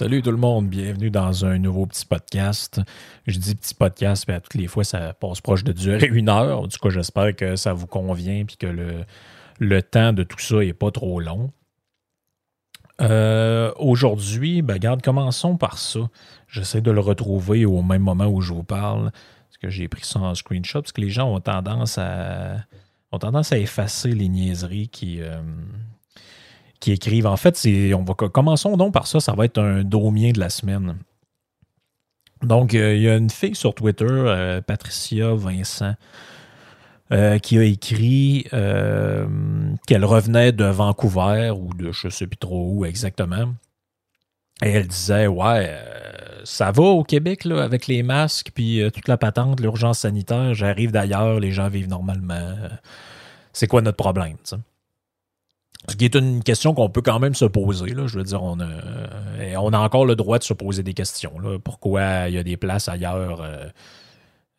Salut tout le monde, bienvenue dans un nouveau petit podcast. Je dis petit podcast, mais toutes les fois, ça passe proche de durer une heure. En tout cas, j'espère que ça vous convient et que le, le temps de tout ça n'est pas trop long. Euh, Aujourd'hui, ben, regarde, commençons par ça. J'essaie de le retrouver au même moment où je vous parle. Parce que j'ai pris ça en screenshot, parce que les gens ont tendance à, ont tendance à effacer les niaiseries qui, euh, qui écrivent. En fait, on va, commençons donc par ça. Ça va être un domien de la semaine. Donc, euh, il y a une fille sur Twitter, euh, Patricia Vincent, euh, qui a écrit qu'elle revenait de Vancouver ou de je ne sais plus trop où exactement. Et elle disait Ouais, ça va au Québec là, avec les masques, puis toute la patente, l'urgence sanitaire. J'arrive d'ailleurs, les gens vivent normalement. C'est quoi notre problème tu sais? Ce qui est une question qu'on peut quand même se poser. Là. Je veux dire, on a, euh, on a encore le droit de se poser des questions. Là. Pourquoi il y a des places ailleurs euh,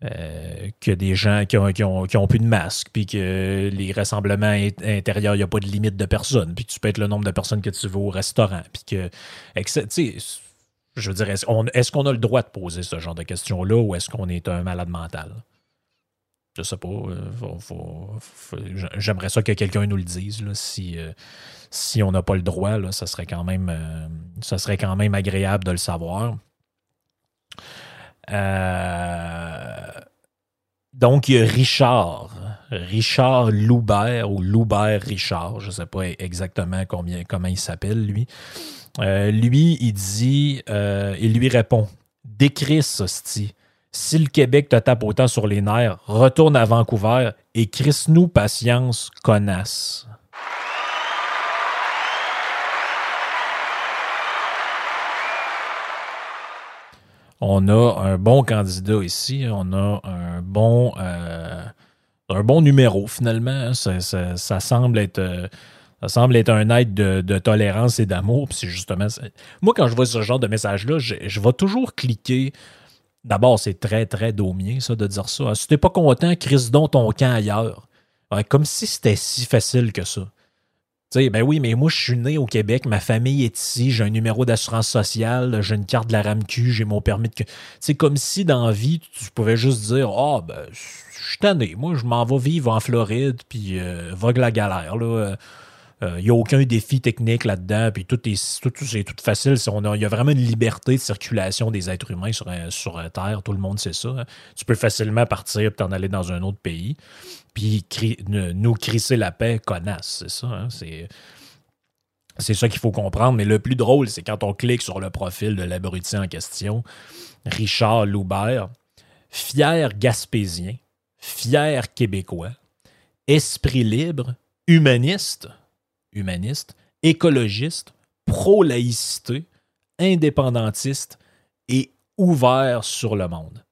euh, que des gens qui ont, qui, ont, qui ont plus de masques, puis que les rassemblements in- intérieurs, il n'y a pas de limite de personnes, puis que tu peux être le nombre de personnes que tu veux au restaurant, puis que. etc. Je veux dire, est-ce on- est-ce qu'on a le droit de poser ce genre de questions-là ou est-ce qu'on est un malade mental? Je sais pas. euh, J'aimerais ça que quelqu'un nous le dise. euh, si on n'a pas le droit, là, ça, serait quand même, euh, ça serait quand même agréable de le savoir. Donc, il y a Richard. Richard Loubert ou Loubert Richard. Je ne sais pas exactement comment il s'appelle, lui. Lui, il dit, il lui répond Décris, hostie. Si le Québec te tape autant sur les nerfs, retourne à Vancouver et crisse-nous patience, connasse. On a un bon candidat ici. On a un bon, euh, un bon numéro, finalement. Ça, ça- semble être. euh, ça semble être un aide de, tolérance et d'amour. Justement. Moi, quand je vois ce genre de message-là, je vais toujours cliquer. D'abord, c'est très, très daumien, ça, de dire ça. Si t'es pas content, crise donc ton camp ailleurs. Comme si c'était si facile que ça. Tu sais, ben oui, mais moi, je suis né au Québec, ma famille est ici, j'ai un numéro d'assurance sociale, j'ai une carte de la RAMQ, j'ai mon permis de. C'est comme si dans la vie, tu pouvais juste dire Ah, ben, je suis tanné, moi, je m'en vais vivre en Floride, puis euh, vogue la galère, là. Il n'y a aucun défi technique là-dedans, puis tout est, tout, tout- tout facile. Il y a vraiment une liberté de circulation des êtres humains sur, un- sur euh, Terre, tout le monde sait ça. hein. Tu peux facilement partir et t'en aller dans un autre pays, puis nous crisser la paix, connasse, c'est ça. hein. C'est. C'est ça qu'il faut comprendre. Mais le plus drôle, c'est quand on clique sur le profil de l'abruti en question, Richard Loubert, fier gaspésien, fier québécois, esprit libre, humaniste, humaniste, écologiste, pro-laïcité, indépendantiste et ouvert sur le monde.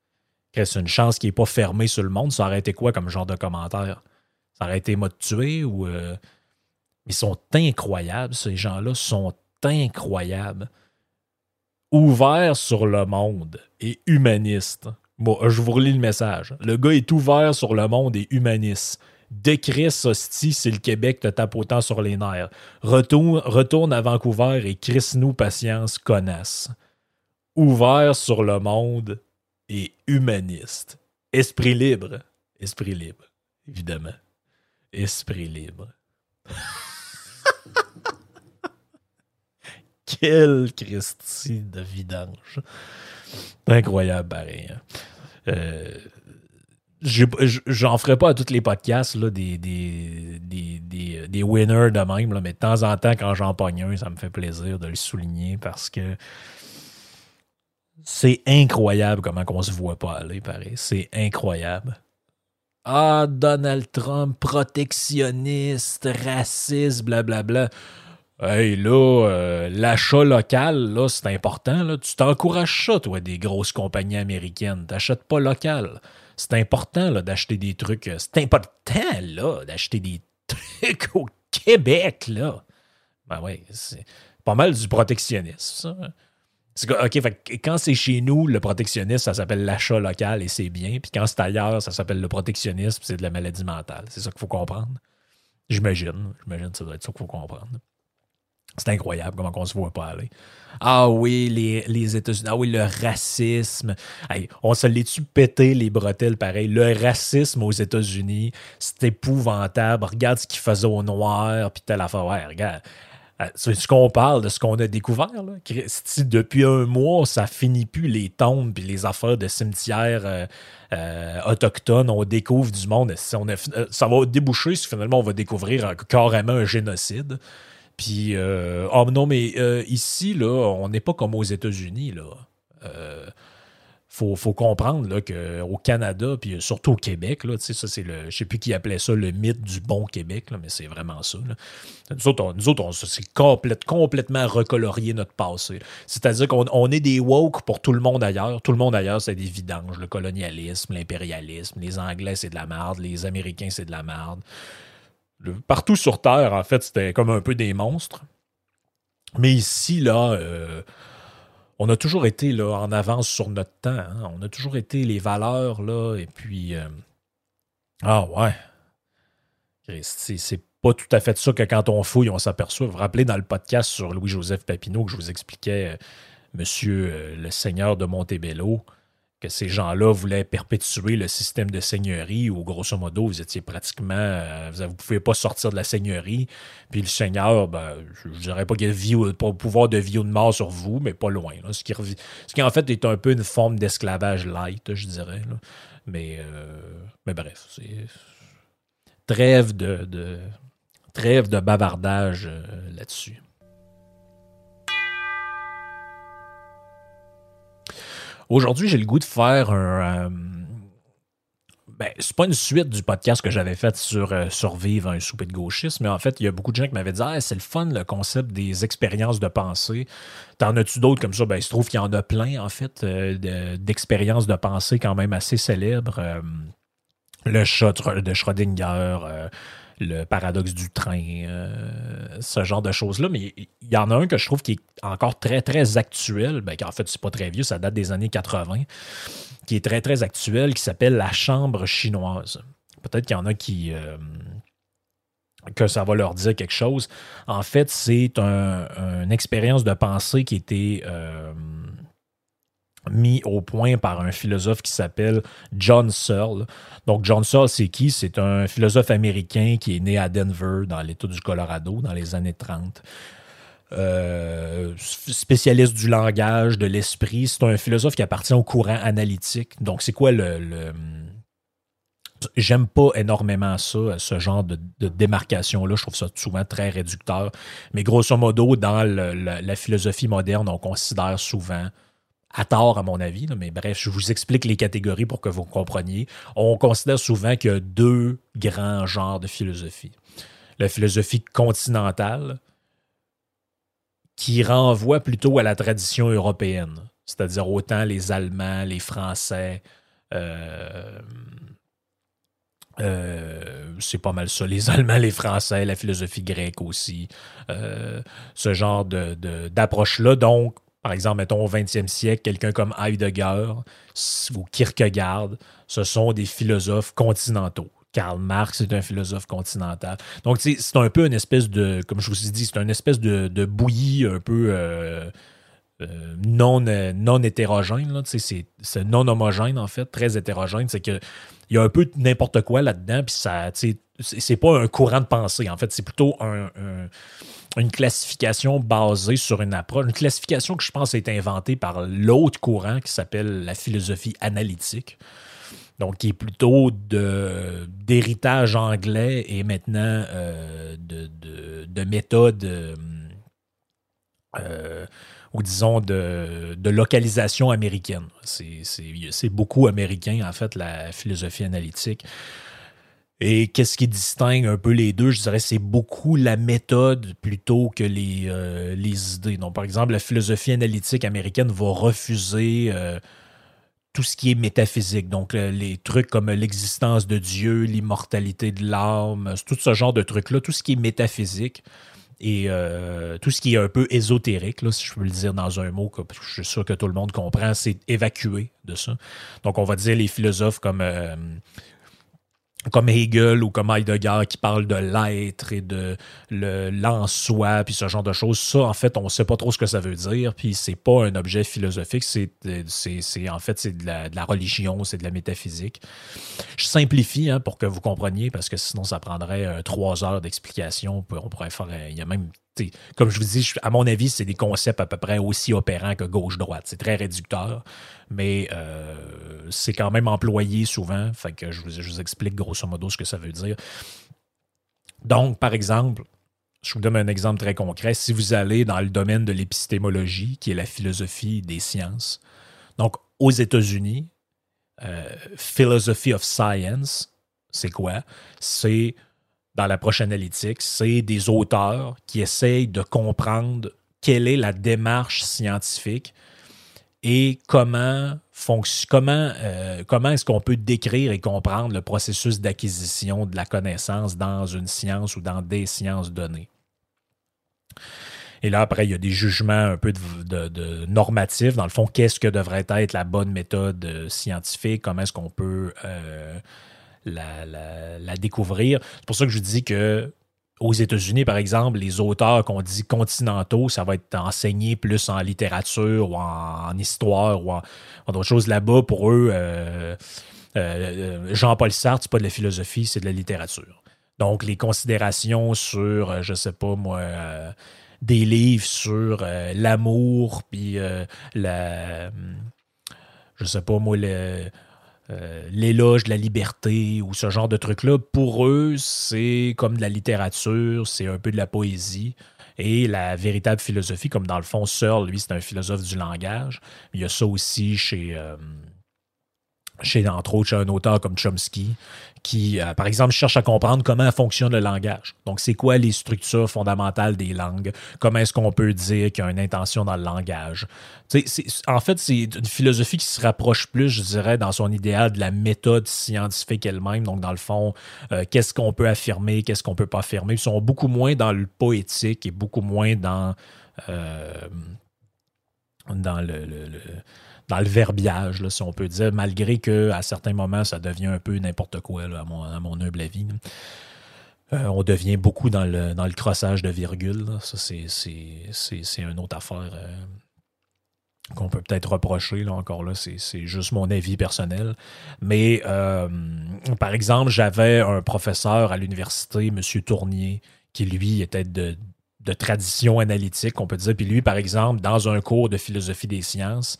C'est une chance qui n'est pas fermée sur le monde. Ça aurait été quoi comme genre de commentaire? Ça aurait été m'a tué ou. euh, Ils sont incroyables, ces gens-là sont incroyables. Ouvert sur le monde et humaniste. Bon, je vous relis le message. Le gars est ouvert sur le monde et humaniste. Décris hostie si le Québec te tape autant sur les nerfs. Retourne, à Vancouver et crisse-nous patience, connasse. ouvert sur le monde et humaniste. Esprit libre. Esprit libre, évidemment. Esprit libre. Quel Christi de vidange. Incroyable, pareil. Hein. Euh, J'en ferai pas à tous les podcasts là, des, des, des, des, winners de même, là, mais de temps en temps, quand j'en pogne un, ça me fait plaisir de le souligner parce que c'est incroyable comment on se voit pas aller, pareil. C'est incroyable. Ah, Donald Trump, protectionniste, raciste, blablabla. Hey, là, euh, l'achat local, là, c'est important. Là. Tu t'encourages ça, toi, des grosses compagnies américaines. T'achètes pas local. C'est important, là, d'acheter des trucs. Euh, c'est important, là, d'acheter des trucs au Québec, là. Ben oui, c'est pas mal du protectionnisme, ça. OK, quand c'est chez nous, le protectionnisme, ça s'appelle l'achat local et c'est bien. Puis quand c'est ailleurs, ça s'appelle le protectionnisme, c'est de la maladie mentale. C'est ça qu'il faut comprendre. J'imagine. J'imagine que ça doit être ça qu'il faut comprendre. C'est incroyable comment on se voit pas aller. Ah oui, les, les États-Unis. Ah oui, le racisme. on se l'est-tu pété les bretelles pareil. Le racisme aux États-Unis, c'est épouvantable. Regarde ce qu'ils faisaient au noir, puis telle affaire. Ouais, regarde. Euh, c'est ce qu'on parle de ce qu'on a découvert. Là. Depuis un mois, ça finit plus les tombes puis les affaires de cimetières euh, euh, autochtones. On découvre du monde. ça va déboucher si finalement on va découvrir carrément un génocide. Puis, oh non, mais ici, là, on n'est pas comme aux États-Unis. là faut, faut comprendre qu'au Canada, puis surtout au Québec, là, ça, c'est le. Je sais plus qui appelait ça le mythe du bon Québec, là, mais c'est vraiment ça. Nous autres, nous autres, on s'est complètement recolorié notre passé. C'est-à-dire qu'on on est des woke pour tout le monde ailleurs. Tout le monde ailleurs, c'est des vidanges. Le colonialisme, l'impérialisme. Les Anglais, c'est de la merde. Les Américains, c'est de la merde. Partout sur Terre, en fait, c'était comme un peu des monstres. Mais ici, là, euh, on a toujours été là, en avance sur notre temps. Hein. On a toujours été les valeurs, là, et puis. Euh, ah ouais. C'est pas tout à fait ça que quand on fouille, on s'aperçoit. Vous vous rappelez dans le podcast sur Louis-Joseph Papineau que je vous expliquais, euh, monsieur le Seigneur de Montebello, que ces gens-là voulaient perpétuer le système de seigneurie où, grosso modo, vous étiez pratiquement. Euh, vous ne pouviez pas sortir de la seigneurie. Puis le seigneur, ben, je ne dirais pas qu'il a pas pouvoir de vie ou de mort sur vous, mais pas loin. ce, qui, ce, qui, en fait est un peu une forme d'esclavage light, je dirais. Mais, euh, mais bref, c'est. Trêve de, trêve de bavardage euh, là-dessus. Aujourd'hui, j'ai le goût de faire un. Euh, ben, c'est pas une suite du podcast que j'avais fait sur euh, survivre un souper de gauchisme, mais en fait, il y a beaucoup de gens qui m'avaient dit ah, c'est le fun, le concept des expériences de pensée. T'en as-tu d'autres comme ça? Ben, il se trouve qu'il y en a plein, en fait, euh, d'expériences de pensée quand même assez célèbres. le chat de Schrödinger, le paradoxe du train, euh, ce genre de choses-là. Mais il y en a un que je trouve qui est encore très, très actuel. Ben, en fait, c'est pas très vieux, ça date des années 80, qui est très, très actuel, qui s'appelle La Chambre chinoise. Peut-être qu'il y en a qui. Euh, que ça va leur dire quelque chose. En fait, c'est une expérience de pensée qui était. Euh, mis au point par un philosophe qui s'appelle John Searle. Donc, John Searle, c'est qui? C'est un philosophe américain qui est né à Denver, dans l'État du Colorado, dans les années 30. Euh, spécialiste du langage, de l'esprit. C'est un philosophe qui appartient au courant analytique. Donc, c'est quoi le. J'aime pas énormément ça, ce genre de, démarcation-là. Je trouve ça souvent très réducteur. Mais grosso modo, dans la philosophie moderne, on considère souvent à tort à mon avis, mais bref, je vous explique les catégories pour que vous compreniez. On considère souvent qu'il y a deux grands genres de philosophie. La philosophie continentale, qui renvoie plutôt à la tradition européenne, c'est-à-dire autant les Allemands, les Français, euh, euh, c'est pas mal ça. Les Allemands, les Français, la philosophie grecque aussi. Euh, ce genre d'approche-là. Donc, par exemple, mettons au 20e siècle, quelqu'un comme Heidegger ou Kierkegaard, ce sont des philosophes continentaux. Karl Marx est un philosophe continental. Donc, c'est un peu une espèce de, comme je vous ai dit, c'est une espèce de, bouillie un peu euh, non, non hétérogène, c'est non homogène en fait, très hétérogène. C'est qu'il y a un peu n'importe quoi là-dedans, puis ça, c'est pas un courant de pensée. En fait, c'est plutôt une classification basée sur une approche, une classification que je pense été inventée par l'autre courant qui s'appelle la philosophie analytique. Donc, qui est plutôt d'héritage anglais et maintenant euh, de, de, méthode, euh, euh, ou disons de localisation américaine. C'est beaucoup américain, en fait, la philosophie analytique. Et qu'est-ce qui distingue un peu les deux? Je dirais c'est beaucoup la méthode plutôt que les, euh, les idées. Donc, par exemple, la philosophie analytique américaine va refuser euh, tout ce qui est métaphysique. Donc, les trucs comme l'existence de Dieu, l'immortalité de l'âme, tout ce genre de trucs-là, tout ce qui est métaphysique et euh, tout ce qui est un peu ésotérique, là, si je peux le dire dans un mot que je suis sûr que tout le monde comprend, c'est évacué de ça. Donc, on va dire les philosophes comme comme Hegel ou comme Heidegger qui parle de l'être et de l'en-soi, puis ce genre de choses. Ça, en fait, on ne sait pas trop ce que ça veut dire, puis c'est pas un objet philosophique, c'est en fait c'est de la, religion, c'est de la métaphysique. Je simplifie hein, pour que vous compreniez, parce que sinon ça prendrait euh, trois heures d'explication. On pourrait faire, il y a même comme je vous dis, à mon avis, c'est des concepts à peu près aussi opérants que gauche-droite. C'est très réducteur, mais euh, c'est quand même employé souvent. Fait que je vous, explique grosso modo ce que ça veut dire. Donc, par exemple, je vous donne un exemple très concret. Si vous allez dans le domaine de l'épistémologie, qui est la philosophie des sciences, donc aux États-Unis, euh, Philosophy of Science, c'est quoi? C'est dans l'approche analytique, c'est des auteurs qui essayent de comprendre quelle est la démarche scientifique et comment, comment, euh, comment est-ce qu'on peut décrire et comprendre le processus d'acquisition de la connaissance dans une science ou dans des sciences données. Et là, après, il y a des jugements un peu de, normatifs. Dans le fond, qu'est-ce que devrait être la bonne méthode euh, scientifique? Comment est-ce qu'on peut euh, la, découvrir. C'est pour ça que je dis que aux États-Unis, par exemple, les auteurs qu'on dit continentaux, ça va être enseigné plus en littérature ou en, histoire ou en, d'autres choses. Là-bas, pour eux, euh, euh, Jean-Paul Sartre, c'est pas de la philosophie, c'est de la littérature. Donc, les considérations sur, euh, je sais pas moi, des livres sur l'amour, puis la. Je sais pas moi, le euh, l'éloge de la liberté ou ce genre de trucs-là, pour eux, c'est comme de la littérature, c'est un peu de la poésie. Et la véritable philosophie, comme dans le fond, Searle, lui, c'est un philosophe du langage. Il y a ça aussi chez, euh, chez entre autres, chez un auteur comme Chomsky, qui, euh, par exemple, cherche à comprendre comment fonctionne le langage. Donc, c'est quoi les structures fondamentales des langues? Comment est-ce qu'on peut dire qu'il y a une intention dans le langage? en fait, c'est une philosophie qui se rapproche plus, je dirais, dans son idéal de la méthode scientifique elle-même. Donc, dans le fond, euh, qu'est-ce qu'on peut affirmer, qu'est-ce qu'on peut pas affirmer? Ils sont beaucoup moins dans le poétique et beaucoup moins dans, euh, dans le dans le verbiage, si on peut dire, malgré qu'à certains moments, ça devient un peu n'importe quoi, à, mon, humble avis. Euh, on devient beaucoup dans le, crossage de virgule. Ça, c'est une autre affaire euh, qu'on peut peut-être reprocher. Là, encore là, c'est juste mon avis personnel. Mais, euh, par exemple, j'avais un professeur à l'université, M. Tournier, qui, lui, était de tradition analytique, on peut dire. Puis lui, par exemple, dans un cours de philosophie des sciences,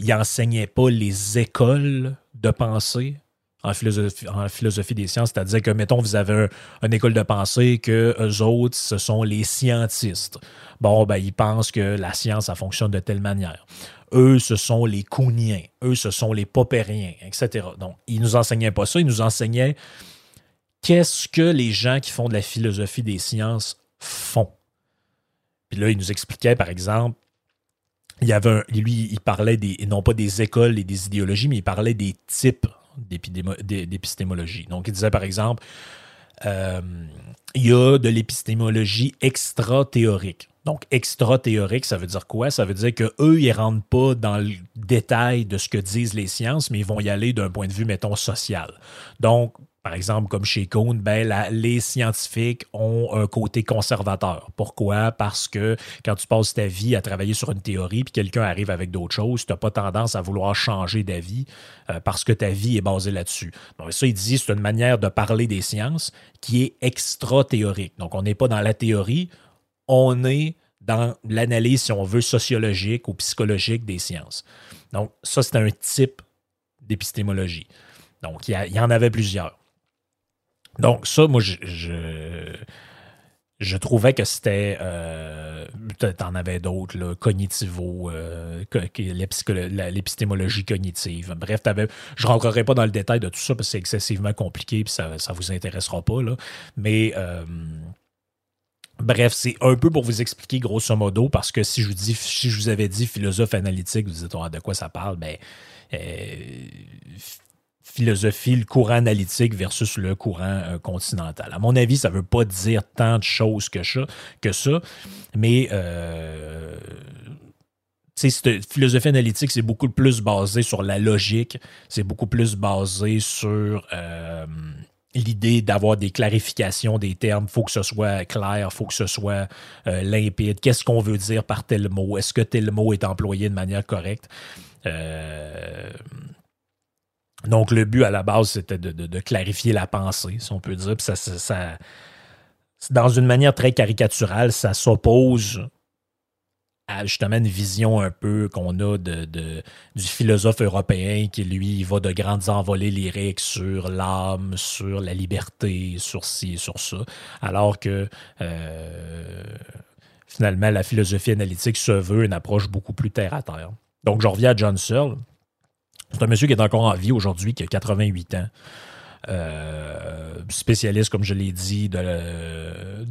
il enseignait pas les écoles de pensée en philosophie, des sciences, c'est-à-dire que, mettons, vous avez une école de pensée que eux autres, ce sont les scientistes. Bon, ben, ils pensent que la science, ça fonctionne de telle manière. Eux, ce sont les Kouniens. Eux, ce sont les Popériens, etc. Donc, ils nous enseignaient pas ça, ils nous enseignaient qu'est-ce que les gens qui font de la philosophie des sciences font. Puis là, ils nous expliquaient, par exemple, il avait lui, il parlait des, non pas des écoles et des idéologies, mais il parlait des types d'épistémologie. Donc, il disait par exemple, euh, il y a de l'épistémologie extra-théorique. Donc, extra-théorique, ça veut dire quoi? Ça veut dire qu'eux, ils ne rentrent pas dans le détail de ce que disent les sciences, mais ils vont y aller d'un point de vue, mettons, social. Donc, Par exemple, comme chez Kuhn, ben, les scientifiques ont un côté conservateur. Pourquoi? Parce que quand tu passes ta vie à travailler sur une théorie, puis quelqu'un arrive avec d'autres choses, tu n'as pas tendance à vouloir changer d'avis euh, parce que ta vie est basée là-dessus. Donc ça, il dit, c'est une manière de parler des sciences qui est extra-théorique. Donc on n'est pas dans la théorie, on est dans l'analyse, si on veut, sociologique ou psychologique des sciences. Donc ça, c'est un type d'épistémologie. Donc il y en avait plusieurs. Donc, ça, moi, je, trouvais que c'était. Euh, T'en avais d'autres, là, cognitivo, euh, l'épistémologie cognitive. Bref, je ne rentrerai pas dans le détail de tout ça parce que c'est excessivement compliqué et ça ne vous intéressera pas. Là. Mais. Euh, bref, c'est un peu pour vous expliquer grosso modo, parce que si je vous dis, si je vous avais dit philosophe analytique, vous dites ah, de quoi ça parle, ben euh, philosophie, le courant analytique versus le courant euh, continental. À mon avis, ça ne veut pas dire tant de choses que ça, que ça mais euh, cette philosophie analytique, c'est beaucoup plus basé sur la logique, c'est beaucoup plus basé sur euh, l'idée d'avoir des clarifications des termes. Il faut que ce soit clair, il faut que ce soit limpide. Qu'est-ce qu'on veut dire par tel mot? Est-ce que tel mot est employé de manière correcte? Donc, le but à la base, c'était de, clarifier la pensée, si on peut dire. Ça, dans une manière très caricaturale, ça s'oppose à justement une vision un peu qu'on a du philosophe européen qui, lui, va de grandes envolées lyriques sur l'âme, sur la liberté, sur ci, sur ça. Alors que euh, finalement, la philosophie analytique se veut une approche beaucoup plus terre à terre. Donc, je reviens à John Searle. Un monsieur qui est encore en vie aujourd'hui, qui a 88 ans. Euh, spécialiste, comme je l'ai dit, de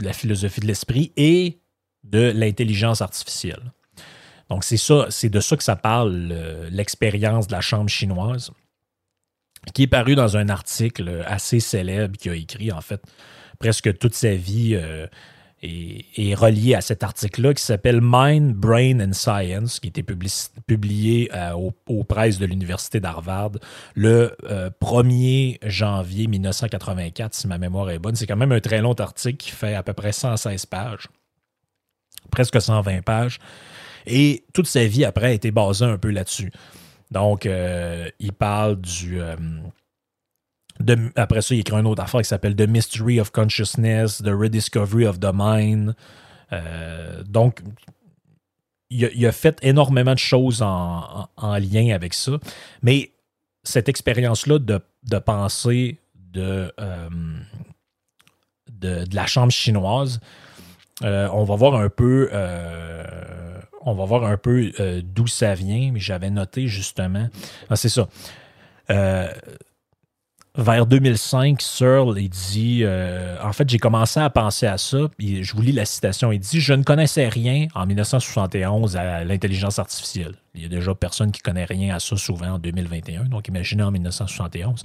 la, philosophie de l'esprit et de l'intelligence artificielle. Donc, c'est ça, c'est de ça que ça parle, l'expérience de la chambre chinoise, qui est paru dans un article assez célèbre qu'il a écrit, en fait, presque toute sa vie. Euh, est, relié à cet article-là qui s'appelle Mind, Brain and Science, qui a été publié euh, au, aux presses de l'Université d'Harvard le 1er euh, janvier 1984, si ma mémoire est bonne. C'est quand même un très long article qui fait à peu près 116 pages, presque 120 pages. Et toute sa vie après a été basée un peu là-dessus. Donc, euh, il parle du après ça, il écrit une autre affaire qui s'appelle The Mystery of Consciousness, The Rediscovery of the Mind. Euh, donc, il a, fait énormément de choses en, lien avec ça. Mais cette expérience-là de, de, pensée de, euh, de, la chambre chinoise, euh, on va voir un peu. un peu d'où ça vient, mais j'avais noté justement. Ah, c'est ça vers 2005, Searle, il dit euh, En fait, j'ai commencé à penser à ça, puis je vous lis la citation. Il dit Je ne connaissais rien en 1971 à l'intelligence artificielle. Il y a déjà personne qui connaît rien à ça souvent en 2021, donc imaginez en 1971.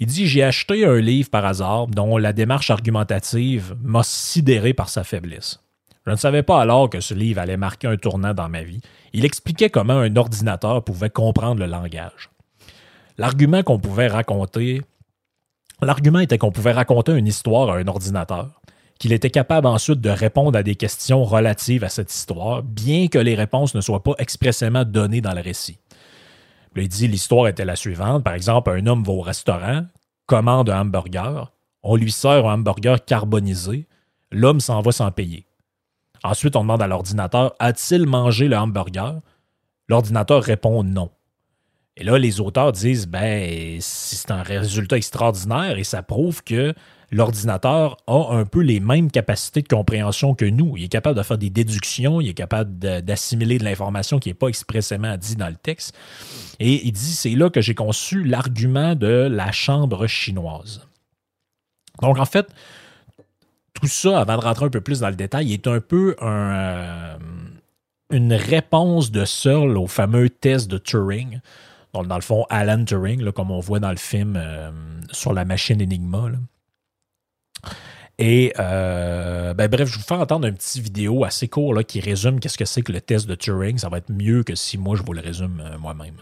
Il dit J'ai acheté un livre par hasard dont la démarche argumentative m'a sidéré par sa faiblesse. Je ne savais pas alors que ce livre allait marquer un tournant dans ma vie. Il expliquait comment un ordinateur pouvait comprendre le langage. L'argument qu'on pouvait raconter, l'argument était qu'on pouvait raconter une histoire à un ordinateur, qu'il était capable ensuite de répondre à des questions relatives à cette histoire, bien que les réponses ne soient pas expressément données dans le récit. il dit l'histoire était la suivante. Par exemple, un homme va au restaurant, commande un hamburger, on lui sert un hamburger carbonisé, l'homme s'en va sans payer. Ensuite, on demande à l'ordinateur a-t-il mangé le hamburger? L'ordinateur répond non. Et là, les auteurs disent, ben, c'est un résultat extraordinaire et ça prouve que l'ordinateur a un peu les mêmes capacités de compréhension que nous. Il est capable de faire des déductions, il est capable d'assimiler de, l'information qui n'est pas expressément dit dans le texte. Et il dit, c'est là que j'ai conçu l'argument de la chambre chinoise. Donc, en fait, tout ça, avant de rentrer un peu plus dans le détail, est un peu euh, une réponse de Searle au fameux test de Turing. Dans le fond, Alan Turing, comme on voit dans le film euh, sur la machine Enigma. Et euh, ben, bref, je vais vous faire entendre une petite vidéo assez court qui résume qu'est-ce que c'est que le test de Turing. Ça va être mieux que si moi je vous le résume euh, moi-même.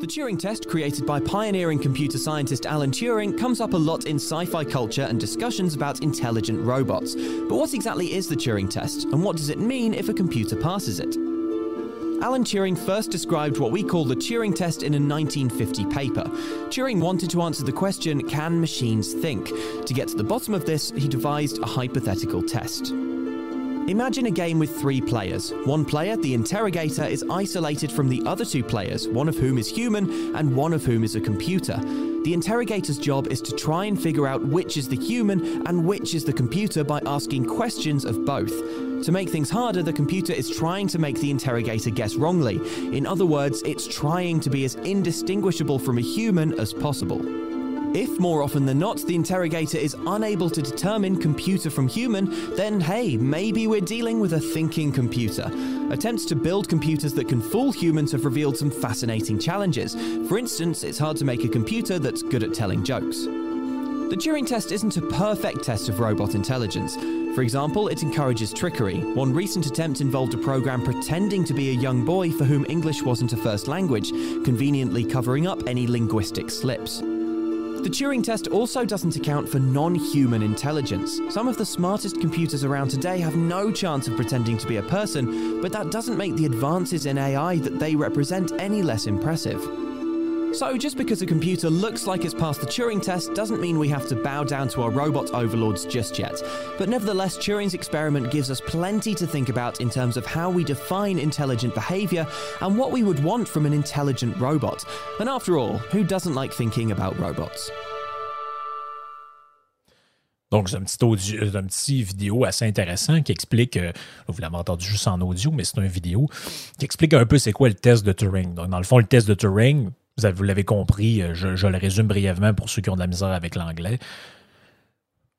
The Turing test, created by pioneering computer scientist Alan Turing, comes up a lot in sci fi culture and discussions about intelligent robots. But what exactly is the Turing test, and what does it mean if a computer passes it? Alan Turing first described what we call the Turing test in a 1950 paper. Turing wanted to answer the question can machines think? To get to the bottom of this, he devised a hypothetical test. Imagine a game with three players. One player, the interrogator, is isolated from the other two players, one of whom is human and one of whom is a computer. The interrogator's job is to try and figure out which is the human and which is the computer by asking questions of both. To make things harder, the computer is trying to make the interrogator guess wrongly. In other words, it's trying to be as indistinguishable from a human as possible. If more often than not the interrogator is unable to determine computer from human, then hey, maybe we're dealing with a thinking computer. Attempts to build computers that can fool humans have revealed some fascinating challenges. For instance, it's hard to make a computer that's good at telling jokes. The Turing test isn't a perfect test of robot intelligence. For example, it encourages trickery. One recent attempt involved a program pretending to be a young boy for whom English wasn't a first language, conveniently covering up any linguistic slips. The Turing test also doesn't account for non human intelligence. Some of the smartest computers around today have no chance of pretending to be a person, but that doesn't make the advances in AI that they represent any less impressive. So, just because a computer looks like it's passed the Turing test doesn't mean we have to bow down to our robot overlords just yet. But nevertheless, Turing's experiment gives us plenty to think about in terms of how we define intelligent behavior and what we would want from an intelligent robot. And after all, who doesn't like thinking about robots? Donc, c'est un petit, audio, un petit vidéo assez intéressant qui explique, euh, vous l'avez entendu juste en audio, mais c'est une vidéo qui explique un peu c'est quoi le test de Turing. Donc, dans le fond, le test de Turing, vous l'avez compris, euh, je, le résume brièvement pour ceux qui ont de la misère avec l'anglais.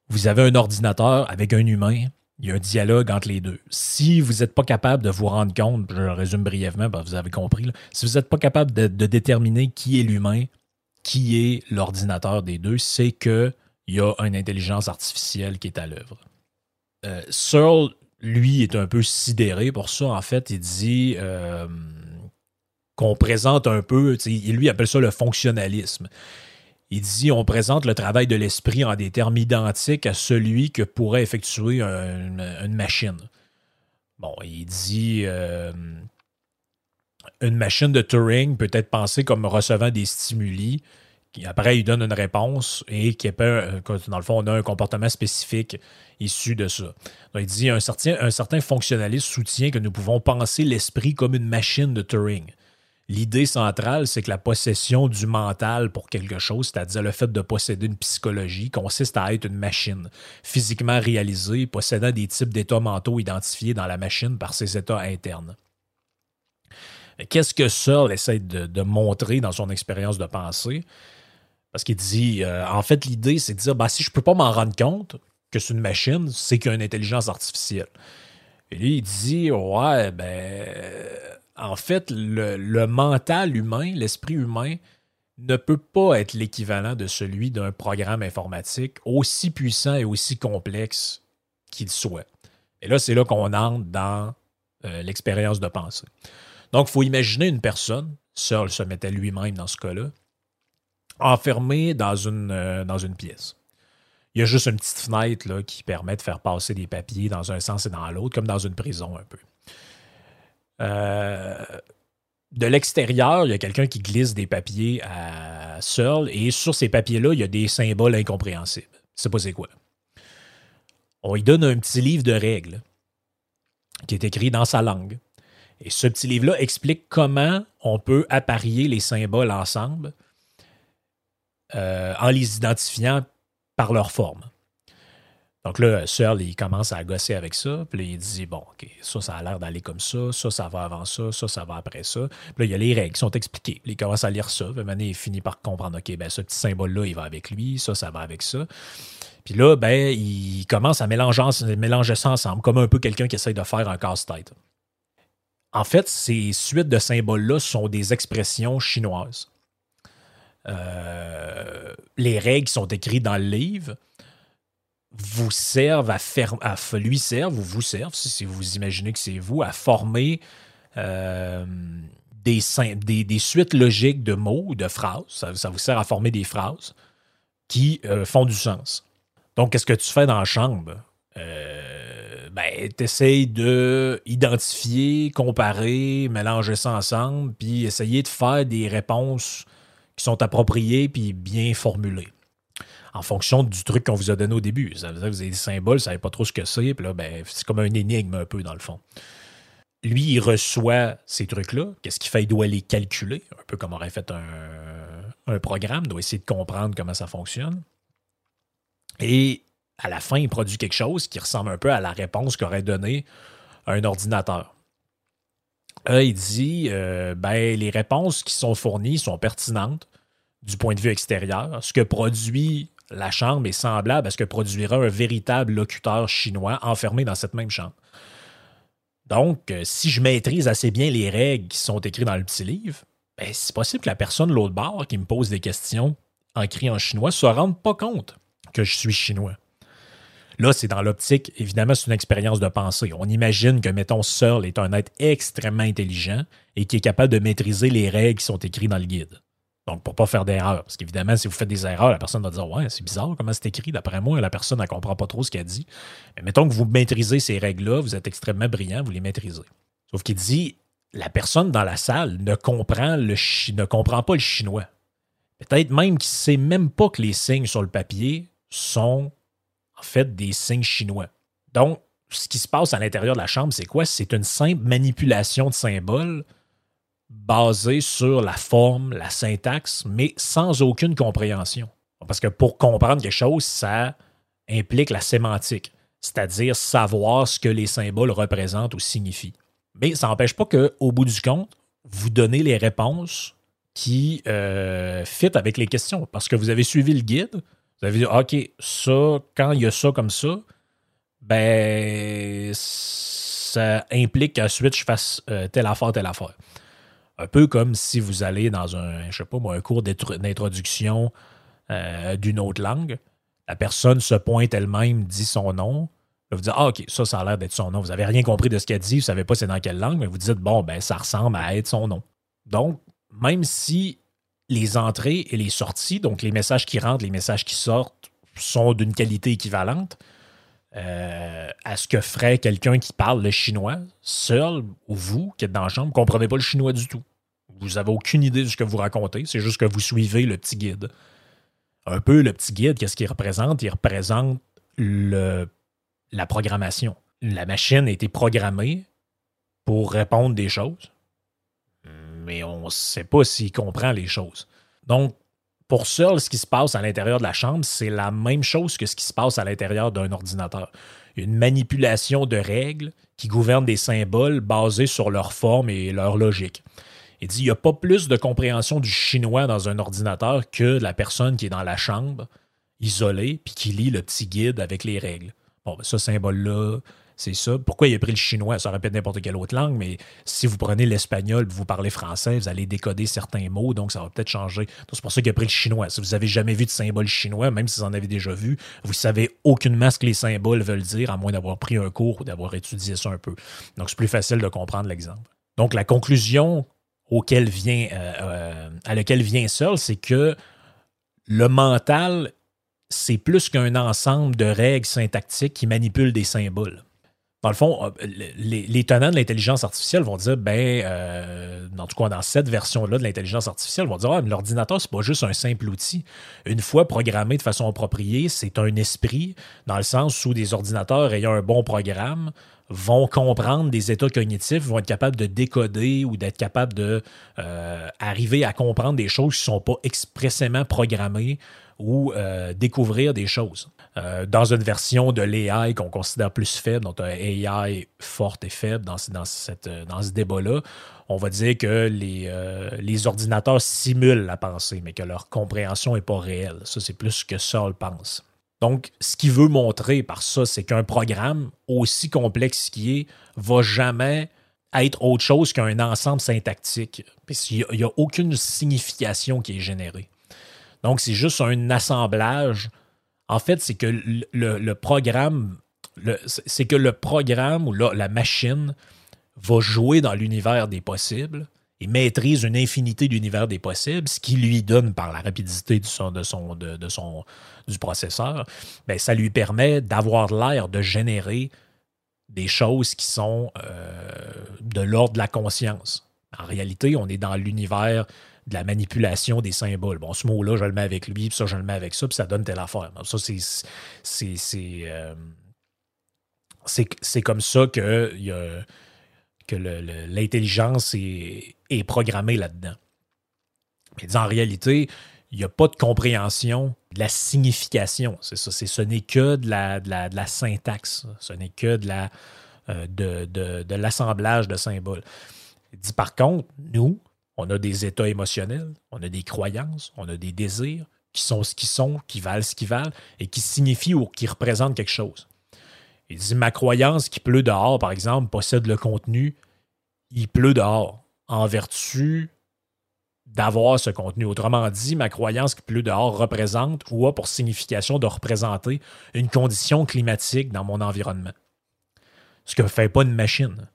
Vous avez un ordinateur avec un humain, il y a un dialogue entre les deux. Si vous n'êtes pas capable de vous rendre compte, je le résume brièvement, ben, vous avez compris, si vous n'êtes pas capable de, déterminer qui est l'humain, qui est l'ordinateur des deux, c'est qu'il y a une intelligence artificielle qui est à l'œuvre. Euh, Searle, lui, est un peu sidéré pour ça. En fait, il dit euh, qu'on présente un peu, lui appelle ça le fonctionnalisme. Il dit on présente le travail de l'esprit en des termes identiques à celui que pourrait effectuer une machine. Bon, il dit euh, une machine de Turing peut être pensée comme recevant des stimuli, qui après il donne une réponse et qui est dans le fond on a un comportement spécifique issu de ça. il dit un certain fonctionnaliste soutient que nous pouvons penser l'esprit comme une machine de Turing. L'idée centrale, c'est que la possession du mental pour quelque chose, c'est-à-dire le fait de posséder une psychologie, consiste à être une machine, physiquement réalisée, possédant des types d'états mentaux identifiés dans la machine par ses états internes. Qu'est-ce que Searle essaie de, montrer dans son expérience de pensée? Parce qu'il dit, euh, en fait, l'idée, c'est de dire, bah, si je ne peux pas m'en rendre compte que c'est une machine, c'est qu'il y a une intelligence artificielle. Et lui, il dit, ouais, ben, en fait, le, mental humain, l'esprit humain, ne peut pas être l'équivalent de celui d'un programme informatique aussi puissant et aussi complexe qu'il soit. Et là, c'est là qu'on entre dans euh, l'expérience de pensée. Donc, il faut imaginer une personne, seul se mettait lui-même dans ce cas-là, enfermée dans une, euh, dans une pièce. Il y a juste une petite fenêtre qui permet de faire passer des papiers dans un sens et dans l'autre, comme dans une prison un peu. Euh, de l'extérieur, il y a quelqu'un qui glisse des papiers à Searle et sur ces papiers-là, il y a des symboles incompréhensibles. C'est pas c'est quoi. On lui donne un petit livre de règles qui est écrit dans sa langue. Et ce petit livre-là explique comment on peut apparier les symboles ensemble euh, en les identifiant par leur forme. Donc là, Searle, il commence à gosser avec ça. Puis il dit Bon, OK, ça, ça a l'air d'aller comme ça. Ça, ça va avant ça. Ça, ça va après ça. Puis là, il y a les règles qui sont expliquées. Puis il commence à lire ça. Puis maintenant, il finit par comprendre OK, ben ce petit symbole-là, il va avec lui. Ça, ça va avec ça. Puis là, ben, il commence à mélanger, mélanger ça ensemble, comme un peu quelqu'un qui essaye de faire un casse-tête. En fait, ces suites de symboles-là sont des expressions chinoises. Euh, les règles sont écrites dans le livre vous servent à faire, lui servent ou vous servent, si vous imaginez que c'est vous, à former euh, des, suites logiques de mots ou de phrases. Ça, vous sert à former des phrases qui euh, font du sens. Donc, qu'est-ce que tu fais dans la chambre? Euh, ben, tu essayes de identifier, comparer, mélanger ça ensemble, puis essayer de faire des réponses qui sont appropriées puis bien formulées. En fonction du truc qu'on vous a donné au début. Ça veut que vous avez des symboles, vous ne savez pas trop ce que c'est, puis là, ben, c'est comme un énigme un peu dans le fond lui, il reçoit ces trucs-là. Qu'est-ce qu'il fait? Il doit les calculer, un peu comme aurait fait un, programme, il doit essayer de comprendre comment ça fonctionne. Et à la fin, il produit quelque chose qui ressemble un peu à la réponse qu'aurait donnée un ordinateur. Là, il dit euh, ben, les réponses qui sont fournies sont pertinentes du point de vue extérieur. Ce que produit la chambre est semblable à ce que produira un véritable locuteur chinois enfermé dans cette même chambre. Donc, euh, si je maîtrise assez bien les règles qui sont écrites dans le petit livre, ben, c'est possible que la personne de l'autre bord qui me pose des questions en criant chinois ne se rende pas compte que je suis chinois. Là, c'est dans l'optique, évidemment, c'est une expérience de pensée. On imagine que, mettons, Searle est un être extrêmement intelligent et qui est capable de maîtriser les règles qui sont écrites dans le guide. Donc, pour ne pas faire d'erreur. Parce qu'évidemment, si vous faites des erreurs, la personne va dire Ouais, c'est bizarre comment c'est écrit. D'après moi, la personne ne comprend pas trop ce qu'elle dit. Mais mettons que vous maîtrisez ces règles-là, vous êtes extrêmement brillant, vous les maîtrisez. Sauf qu'il dit La personne dans la salle ne comprend, le ne comprend pas le chinois. Peut-être même qu'il ne sait même pas que les signes sur le papier sont en fait des signes chinois. Donc, ce qui se passe à l'intérieur de la chambre, c'est quoi? C'est une simple manipulation de symboles basé sur la forme, la syntaxe, mais sans aucune compréhension. Parce que pour comprendre quelque chose, ça implique la sémantique, c'est-à-dire savoir ce que les symboles représentent ou signifient. Mais ça n'empêche pas qu'au bout du compte, vous donnez les réponses qui euh, avec les questions. Parce que vous avez suivi le guide, vous avez dit OK, ça, quand il y a ça comme ça, ben ça implique qu'ensuite je fasse euh, telle affaire, telle affaire. Un peu comme si vous allez dans un, je sais pas moi, un cours d'introduction euh, d'une autre langue. La personne se pointe elle-même, dit son nom. Vous dites, ah, OK, ça, ça a l'air d'être son nom. Vous n'avez rien compris de ce qu'elle dit, vous ne savez pas c'est dans quelle langue, mais vous dites, bon, ben, ça ressemble à être son nom. Donc, même si les entrées et les sorties, donc les messages qui rentrent, les messages qui sortent, sont d'une qualité équivalente euh, à ce que ferait quelqu'un qui parle le chinois, seul, ou vous, qui êtes dans la chambre, ne comprenez pas le chinois du tout. Vous n'avez aucune idée de ce que vous racontez, c'est juste que vous suivez le petit guide. Un peu le petit guide, qu'est-ce qu'il représente? Il représente le, la programmation. La machine a été programmée pour répondre des choses, mais on ne sait pas s'il comprend les choses. Donc, pour Searle, ce qui se passe à l'intérieur de la chambre, c'est la même chose que ce qui se passe à l'intérieur d'un ordinateur. Une manipulation de règles qui gouvernent des symboles basés sur leur forme et leur logique. Il dit il n'y a pas plus de compréhension du chinois dans un ordinateur que la personne qui est dans la chambre, isolée, puis qui lit le petit guide avec les règles. Bon, ben, ce symbole-là, c'est ça. Pourquoi il a pris le chinois? Ça aurait pu être n'importe quelle autre langue, mais si vous prenez l'espagnol vous parlez français, vous allez décoder certains mots, donc ça va peut-être changer. C'est pour ça qu'il a pris le chinois. Si vous n'avez jamais vu de symbole chinois, même si vous en avez déjà vu, vous savez aucunement ce que les symboles veulent dire, à moins d'avoir pris un cours ou d'avoir étudié ça un peu. Donc, c'est plus facile de comprendre l'exemple. Donc, la conclusion auquel vient, euh, euh, à laquelle vient seul, c'est que le mental, c'est plus qu'un ensemble de règles syntactiques qui manipulent des symboles. Dans le fond, euh, les, tenants de l'intelligence artificielle vont dire, ben, en tout cas, dans cette version-là de l'intelligence artificielle, vont dire, ah, mais l'ordinateur, c'est pas juste un simple outil. Une fois programmé de façon appropriée, c'est un esprit, dans le sens où des ordinateurs ayant un bon programme vont comprendre des états cognitifs, vont être capables de décoder ou d'être capables de euh, arriver à comprendre des choses qui ne sont pas expressément programmées ou euh, découvrir des choses. Euh, dans une version de l'AI qu'on considère plus faible, donc un AI forte et faible dans, dans, cette, dans ce débat-là, on va dire que les, les ordinateurs simulent la pensée, mais que leur compréhension n'est pas réelle. Ça, c'est plus ce que Seul pense. Donc, ce qu'il veut montrer par ça, c'est qu'un programme, aussi complexe qu'il est, va jamais être autre chose qu'un ensemble syntactique. Il n'y a, aucune signification qui est générée. Donc, c'est juste un assemblage. En fait, c'est que le, programme, c'est que le programme ou la machine va jouer dans l'univers des possibles il maîtrise une infinité d'univers des possibles, ce qui lui donne, par la rapidité du, son, de son, de, son, du processeur, ben, ça lui permet d'avoir l'air de générer des choses qui sont euh, de l'ordre de la conscience. En réalité, on est dans l'univers de la manipulation des symboles. Bon, ce mot-là, je le mets avec lui, puis ça, je le mets avec ça, puis ça donne telle affaire. ça, c'est. C'est euh, c'est comme ça que, y a, que l'intelligence est, programmée là-dedans. Mais en réalité, il n'y a pas de compréhension de la signification. C'est. Ce n'est que de la, syntaxe. Ce n'est que de euh, l'assemblage de symboles. Il dit par contre, nous, on a des états émotionnels, on a des croyances, on a des désirs qui sont ce qu'ils sont, qui valent ce qu'ils valent et qui signifient ou qui représentent quelque chose. Il dit ma croyance qui pleut dehors, par exemple, possède le contenu il pleut dehors en vertu d'avoir ce contenu. Autrement dit, ma croyance qui pleut dehors représente ou a pour signification de représenter une condition climatique dans mon environnement. Ce que ne fait pas une machine.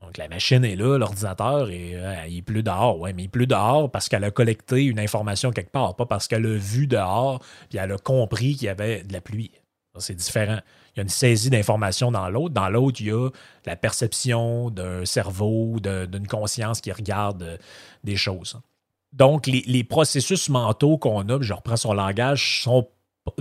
Donc la machine est là, l'ordinateur, et euh, il pleut dehors. Oui, mais il pleut dehors parce qu'elle a collecté une information quelque part, pas parce qu'elle a vu dehors, puis elle a compris qu'il y avait de la pluie. C'est différent il y a une saisie d'informations dans l'autre. Dans l'autre, il y a la perception d'un cerveau, d'une conscience qui regarde euh, des choses. Donc, les, processus mentaux qu'on a, je reprends son langage, sont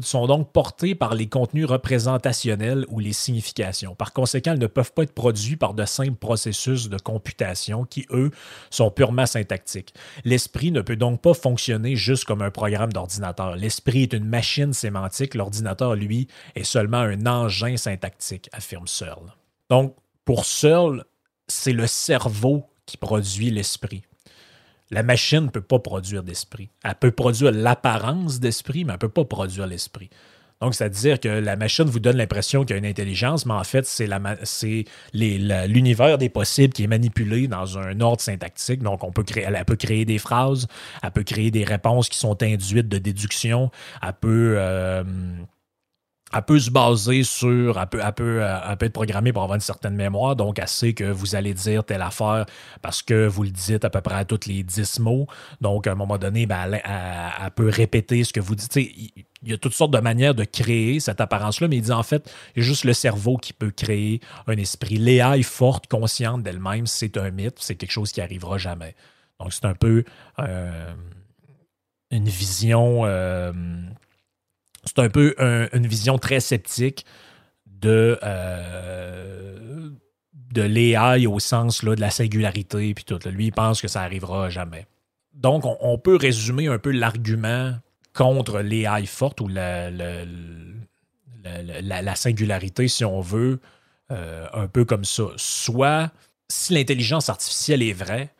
sont donc portés par les contenus représentationnels ou les significations. Par conséquent, elles ne peuvent pas être produits par de simples processus de computation qui, eux, sont purement syntactiques. L'esprit ne peut donc pas fonctionner juste comme un programme d'ordinateur. L'esprit est une machine sémantique, l'ordinateur, lui, est seulement un engin syntactique, affirme Searle. Donc, pour Searle, c'est le cerveau qui produit l'esprit. La machine ne peut pas produire d'esprit. Elle peut produire l'apparence d'esprit, mais elle ne peut pas produire l'esprit. Donc, c'est-à-dire que la machine vous donne l'impression qu'il y a une intelligence, mais en fait, c'est l'univers des possibles qui est manipulé dans un ordre syntactique. Donc, on peut créer, elle, peut créer des phrases, elle peut créer des réponses qui sont induites de déduction, elle peut, euh, elle peut se baser sur, elle peut, être programmée pour avoir une certaine mémoire, donc elle sait que vous allez dire telle affaire parce que vous le dites à peu près à tous les dix mots. Donc, à un moment donné, ben, elle, peut répéter ce que vous dites. il y a toutes sortes de manières de créer cette apparence-là, mais il dit en fait, il y a juste le cerveau qui peut créer un esprit. L'AI forte, consciente d'elle-même, c'est un mythe, c'est quelque chose qui arrivera jamais. Donc, c'est un peu euh, une vision. Euh, c'est un peu une vision très sceptique de, euh, l'AI au sens de la singularité. Puis tout. Lui, il pense que ça arrivera jamais. Donc, on, peut résumer un peu l'argument contre l'AI forte ou la, la, singularité, si on veut, euh, un peu comme ça. Soit, si l'intelligence artificielle est vraie,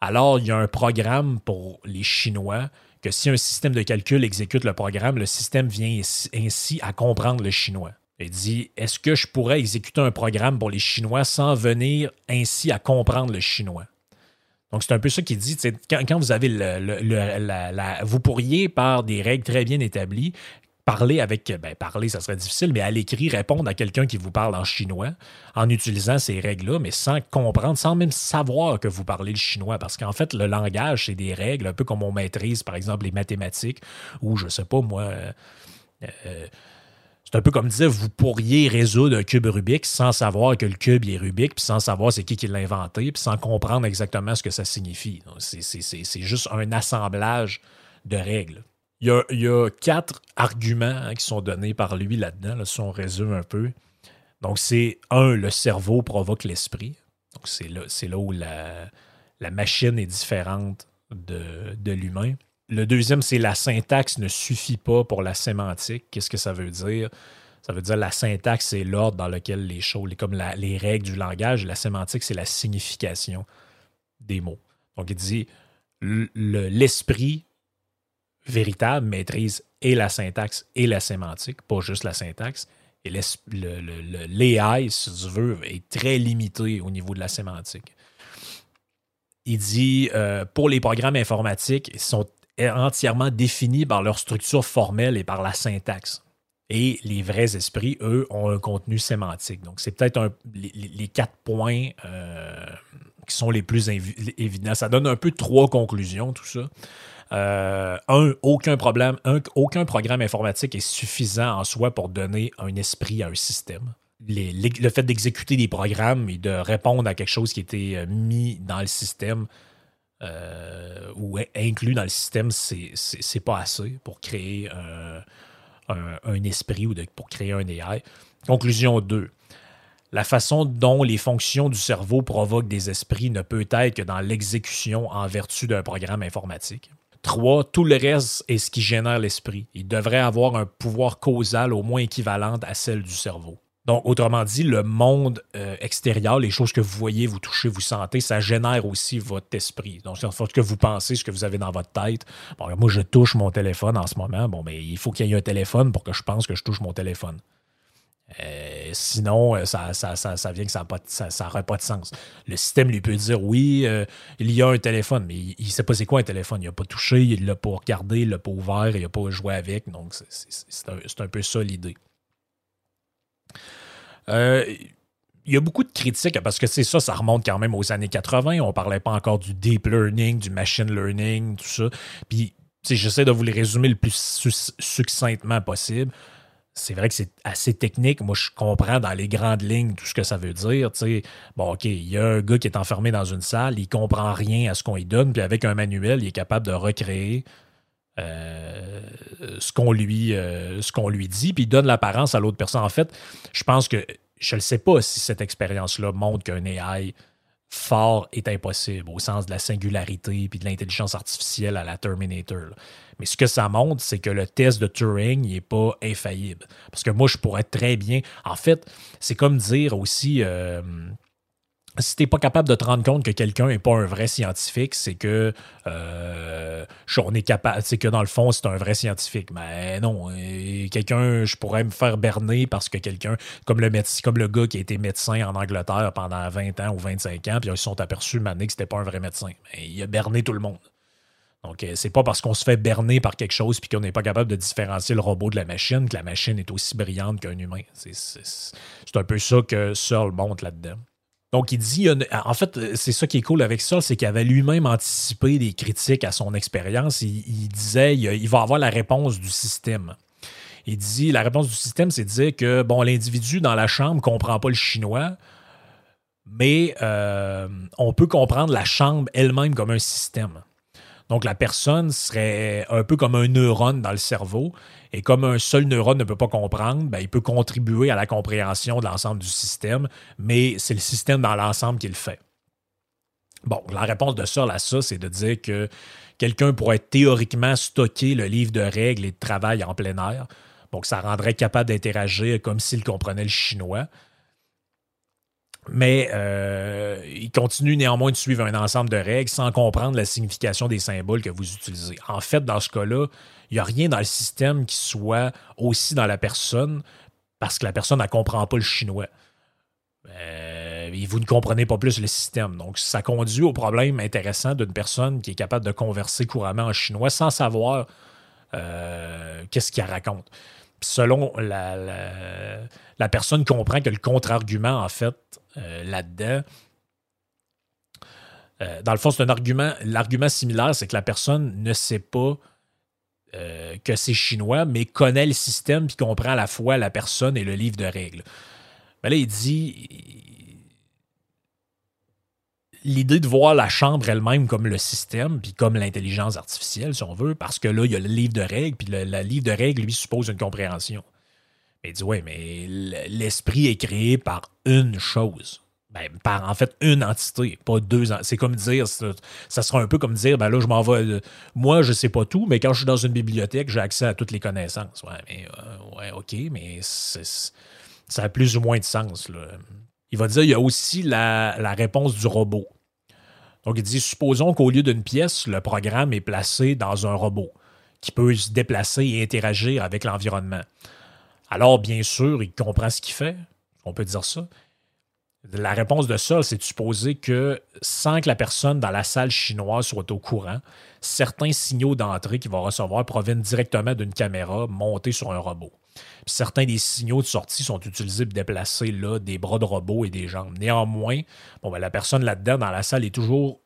alors il y a un programme pour les Chinois que si un système de calcul exécute le programme, le système vient ainsi à comprendre le chinois. Il dit Est-ce que je pourrais exécuter un programme pour les Chinois sans venir ainsi à comprendre le chinois? Donc, c'est un peu ça qu'il dit. Quand, vous avez le, Vous pourriez, par des règles très bien établies, parler avec, ben, parler, ça serait difficile, mais à l'écrit, répondre à quelqu'un qui vous parle en chinois en utilisant ces règles-là, mais sans comprendre, sans même savoir que vous parlez le chinois. Parce qu'en fait, le langage, c'est des règles, un peu comme on maîtrise, par exemple, les mathématiques, ou je sais pas, moi. Euh, euh, c'est un peu comme dire, vous pourriez résoudre un cube Rubik sans savoir que le cube est Rubik, puis sans savoir c'est qui qui l'a inventé, puis sans comprendre exactement ce que ça signifie. C'est juste un assemblage de règles. Il y, a, quatre arguments hein, qui sont donnés par lui là-dedans, si on résume un peu. Donc, c'est un, le cerveau provoque l'esprit. Donc, c'est là, là, où la, machine est différente de, de l'humain. Le deuxième, c'est la syntaxe ne suffit pas pour la sémantique. Qu'est-ce que ça veut dire? Ça veut dire la syntaxe, c'est l'ordre dans lequel les choses, comme les règles du langage. La sémantique, c'est la signification des mots. Donc, il dit l'esprit véritable maîtrise et la syntaxe et la sémantique, pas juste la syntaxe. Et l'AI, si tu veux, est très limité au niveau de la sémantique. Il dit, euh, pour les programmes informatiques, ils sont entièrement définis par leur structure formelle et par la syntaxe. Et les vrais esprits, eux, ont un contenu sémantique. Donc, c'est peut-être les, quatre points euh, qui sont les plus évidents. Ça donne un peu trois conclusions, tout ça. Euh, un, aucun problème, aucun programme informatique est suffisant en soi pour donner un esprit à un système. le fait d'exécuter des programmes et de répondre à quelque chose qui était euh, mis dans le système euh, ou inclus dans le système, c'est pas assez pour créer un, esprit ou pour créer un AI. Conclusion 2. La façon dont les fonctions du cerveau provoquent des esprits ne peut être que dans l'exécution en vertu d'un programme informatique. Trois, tout le reste est ce qui génère l'esprit. Il devrait avoir un pouvoir causal au moins équivalent à celle du cerveau. Donc, autrement dit, le monde euh, extérieur, les choses que vous voyez, vous touchez, vous sentez, ça génère aussi votre esprit. Donc, ce que vous pensez, ce que vous avez dans votre tête. Bon, moi, je touche mon téléphone en ce moment. Bon, mais il faut qu'il y ait un téléphone pour que je pense que je touche mon téléphone. Euh, sinon, euh, ça, ça, ça, vient que ça n'aurait pas, de sens. Le système lui peut dire oui, euh, il y a un téléphone, mais il ne sait pas c'est quoi un téléphone. Il n'a pas touché, il ne l'a pas regardé, il ne l'a pas ouvert, il n'a pas joué avec. Donc, c'est un, peu ça l'idée. il y a beaucoup de critiques parce que c'est ça, ça remonte quand même aux années 80. On parlait pas encore du deep learning, du machine learning, tout ça. Puis, j'essaie de vous les résumer le plus succinctement possible c'est vrai que c'est assez technique. Moi, je comprends dans les grandes lignes tout ce que ça veut dire. Bon, OK, il y a un gars qui est enfermé dans une salle, il comprend rien à ce qu'on lui donne, puis avec un manuel, il est capable de recréer euh, ce qu'on lui, euh, ce lui dit, puis il donne l'apparence à l'autre personne. En fait, je pense que je ne sais pas si cette expérience-là montre qu'un AI fort est impossible au sens de la singularité puis de l'intelligence artificielle à la Terminator. Mais ce que ça montre, c'est que le test de Turing n'est pas infaillible. Parce que moi, je pourrais très bien. En fait, c'est comme dire aussi. Euh, si tu n'es pas capable de te rendre compte que quelqu'un n'est pas un vrai scientifique, c'est que euh, on est capable, c'est que dans le fond, c'est un vrai scientifique. Mais non, quelqu'un, je pourrais me faire berner parce que quelqu'un, comme le médecin, comme le gars qui a été médecin en Angleterre pendant 20 ans ou 25 ans, puis ils se sont aperçus mané que c'était pas un vrai médecin. Mais il a berné tout le monde. Donc, euh, c'est pas parce qu'on se fait berner par quelque chose puis qu'on n'est pas capable de différencier le robot de la machine que la machine est aussi brillante qu'un humain. C'est un peu ça que Searle montre là-dedans. Donc, il dit, en fait, c'est ça qui est cool avec ça, c'est qu'il avait lui-même anticipé des critiques à son expérience. Il, disait, il, va avoir la réponse du système. Il dit, la réponse du système, c'est de dire que, bon, l'individu dans la chambre ne comprend pas le chinois, mais euh, on peut comprendre la chambre elle-même comme un système. Donc, la personne serait un peu comme un neurone dans le cerveau. Et comme un seul neurone ne peut pas comprendre, ben, il peut contribuer à la compréhension de l'ensemble du système, mais c'est le système dans l'ensemble qui le fait. Bon, la réponse de Searle à ça, c'est de dire que quelqu'un pourrait théoriquement stocker le livre de règles et de travail en plein air. Donc, ça rendrait capable d'interagir comme s'il comprenait le chinois. Mais euh, il continue néanmoins de suivre un ensemble de règles sans comprendre la signification des symboles que vous utilisez. En fait, dans ce cas-là, il n'y a rien dans le système qui soit aussi dans la personne parce que la personne ne comprend pas le chinois. Euh, et vous ne comprenez pas plus le système. Donc, ça conduit au problème intéressant d'une personne qui est capable de converser couramment en chinois sans savoir euh, qu'est-ce qu'elle raconte selon la, la, personne comprend que le contre-argument, en fait, euh, là-dedans, euh, dans le fond, c'est un argument. L'argument similaire, c'est que la personne ne sait pas euh, que c'est chinois, mais connaît le système puis comprend à la fois la personne et le livre de règles. Mais là, il dit l'idée de voir la chambre elle-même comme le système, puis comme l'intelligence artificielle, si on veut, parce que là, il y a le livre de règles, puis le, livre de règles, lui, suppose une compréhension. Mais il dit, ouais, mais l'esprit est créé par une chose. Ben, par en fait une entité, pas deux. C'est comme dire, ça sera un peu comme dire, ben là, je m'en vais. Euh, moi, je sais pas tout, mais quand je suis dans une bibliothèque, j'ai accès à toutes les connaissances. Ouais, mais, euh, ouais, OK, mais ça a plus ou moins de sens. Là. Il va dire il y a aussi la, réponse du robot. Donc, il dit supposons qu'au lieu d'une pièce, le programme est placé dans un robot qui peut se déplacer et interagir avec l'environnement. Alors, bien sûr, il comprend ce qu'il fait, on peut dire ça. La réponse de ça, c'est de supposer que sans que la personne dans la salle chinoise soit au courant, certains signaux d'entrée qu'il va recevoir proviennent directement d'une caméra montée sur un robot. certains des signaux de sortie sont utilisés pour déplacer là, des bras de robot et des jambes. Néanmoins, bon, ben, la personne là-dedans dans la salle est toujours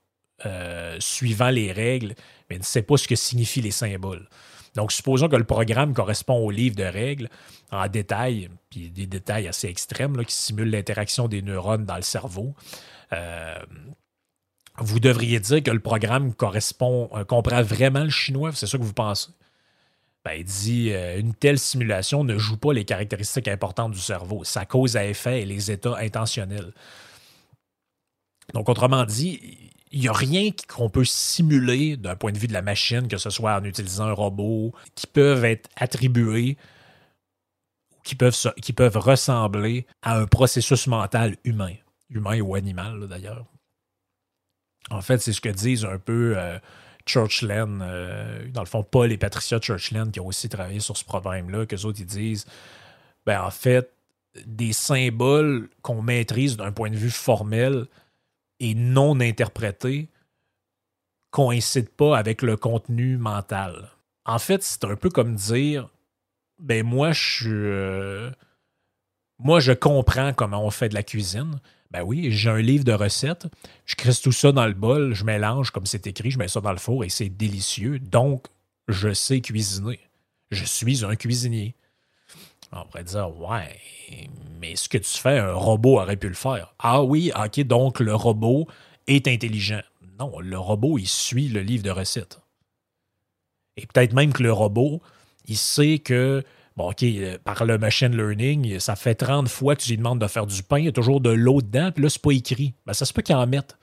euh, suivant les règles, mais ne sait pas ce que signifient les symboles. Donc, supposons que le programme correspond au livre de règles en détail, puis des détails assez extrêmes là, qui simulent l'interaction des neurones dans le cerveau. Euh, vous devriez dire que le programme correspond, euh, comprend vraiment le chinois, c'est ça que vous pensez? Ben, il dit euh, une telle simulation ne joue pas les caractéristiques importantes du cerveau, sa cause à effet et les états intentionnels. Donc, autrement dit, il n'y a rien qu'on peut simuler d'un point de vue de la machine, que ce soit en utilisant un robot, qui peuvent être attribués qui peuvent, qui peuvent ressembler à un processus mental humain, humain ou animal d'ailleurs. En fait, c'est ce que disent un peu euh, Churchland, euh, dans le fond, Paul et Patricia Churchland qui ont aussi travaillé sur ce problème-là, que autres disent, ben en fait, des symboles qu'on maîtrise d'un point de vue formel, et non interprété coïncide pas avec le contenu mental. En fait, c'est un peu comme dire ben moi je euh, moi je comprends comment on fait de la cuisine. Ben oui, j'ai un livre de recettes, je crisse tout ça dans le bol, je mélange comme c'est écrit, je mets ça dans le four et c'est délicieux. Donc je sais cuisiner. Je suis un cuisinier. On pourrait dire, ouais, mais ce que tu fais, un robot aurait pu le faire. Ah oui, ok, donc le robot est intelligent. Non, le robot, il suit le livre de recettes. Et peut-être même que le robot, il sait que, bon, OK, euh, par le machine learning, ça fait 30 fois que tu lui demandes de faire du pain, il y a toujours de l'eau dedans, puis là, c'est pas écrit. Ben, ça se peut qu'il en mette.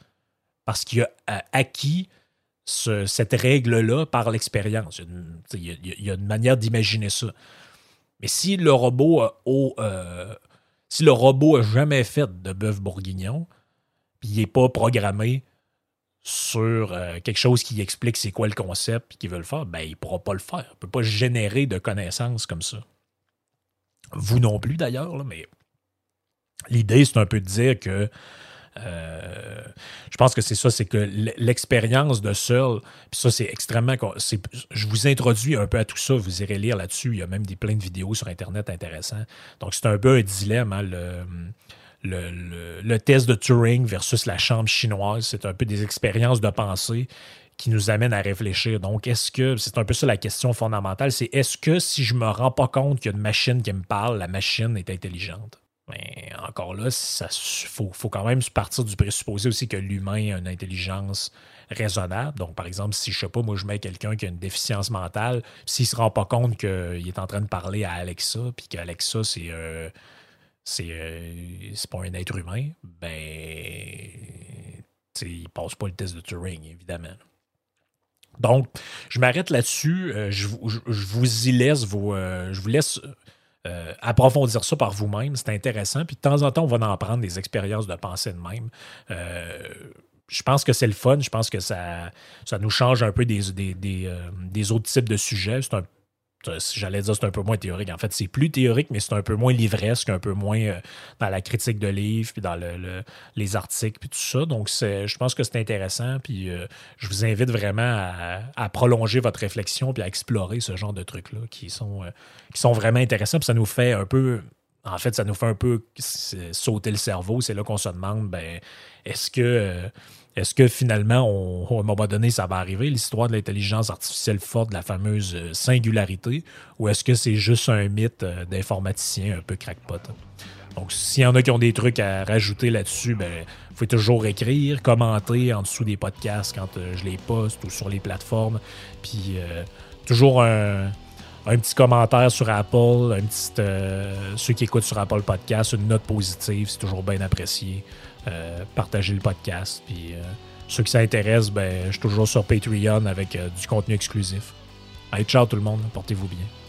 Parce qu'il a euh, acquis cette règle-là par l'expérience. Il, y a une manière d'imaginer ça. Mais si le robot a, euh, si le robot a jamais fait de bœuf bourguignon, puis il n'est pas programmé sur euh, quelque chose qui explique c'est quoi le concept et qu'il veut le faire, ben il ne pourra pas le faire. Il ne peut pas générer de connaissances comme ça. Vous non plus d'ailleurs, mais l'idée, c'est un peu de dire que euh, je pense que c'est ça, c'est que l'expérience de seul, puis ça, c'est extrêmement. Je vous introduis un peu à tout ça, vous irez lire là-dessus. Il y a même des, plein de vidéos sur Internet intéressantes. Donc, c'est un peu un dilemme, hein, le, le, test de Turing versus la chambre chinoise. C'est un peu des expériences de pensée qui nous amènent à réfléchir. Donc, est-ce que, c'est un peu ça la question fondamentale, c'est est-ce que si je me rends pas compte qu'il y a une machine qui me parle, la machine est intelligente? Mais encore là, il faut, quand même partir du présupposé aussi que l'humain a une intelligence raisonnable. Donc, par exemple, si je sais pas, moi, je mets quelqu'un qui a une déficience mentale, s'il ne se rend pas compte qu'il est en train de parler à Alexa, puis qu'Alexa, c'est euh, euh, c'est pas un être humain, ben il passe pas le test de Turing, évidemment. Donc, je m'arrête là-dessus. Euh, je, vous y laisse vos, je vous laisse euh, approfondir ça par vous-même, c'est intéressant. Puis de temps en temps, on va en prendre des expériences de pensée de même. Euh, je pense que c'est le fun. Je pense que ça, ça nous change un peu des, des, euh, autres types de sujets. C'est un J'allais dire c'est un peu moins théorique. En fait, c'est plus théorique, mais c'est un peu moins livresque, un peu moins euh, dans la critique de livres, puis dans le, les articles, puis tout ça. Donc, je pense que c'est intéressant. Puis, euh, je vous invite vraiment à, prolonger votre réflexion, puis à explorer ce genre de trucs-là qui sont, euh, qui sont vraiment intéressants. Puis, ça nous fait un peu. En fait, ça nous fait un peu sauter le cerveau. C'est là qu'on se demande, ben, est-ce que est-ce que finalement, on, à un moment donné, ça va arriver, l'histoire de l'intelligence artificielle forte, de la fameuse euh, singularité, ou est-ce que c'est juste un mythe euh, d'informaticien un peu crackpot? Donc, s'il y en a qui ont des trucs à rajouter là-dessus, ben, vous pouvez toujours écrire, commenter en dessous des podcasts quand euh, je les poste ou sur les plateformes. Puis, toujours un, petit commentaire sur Apple, un petit, ceux qui écoutent sur Apple Podcast, une note positive, c'est toujours bien apprécié. Euh, partager le podcast. Puis euh, ceux qui s'intéressent, ben, je suis toujours sur Patreon avec euh, du contenu exclusif. Allez, ciao tout le monde, portez-vous bien.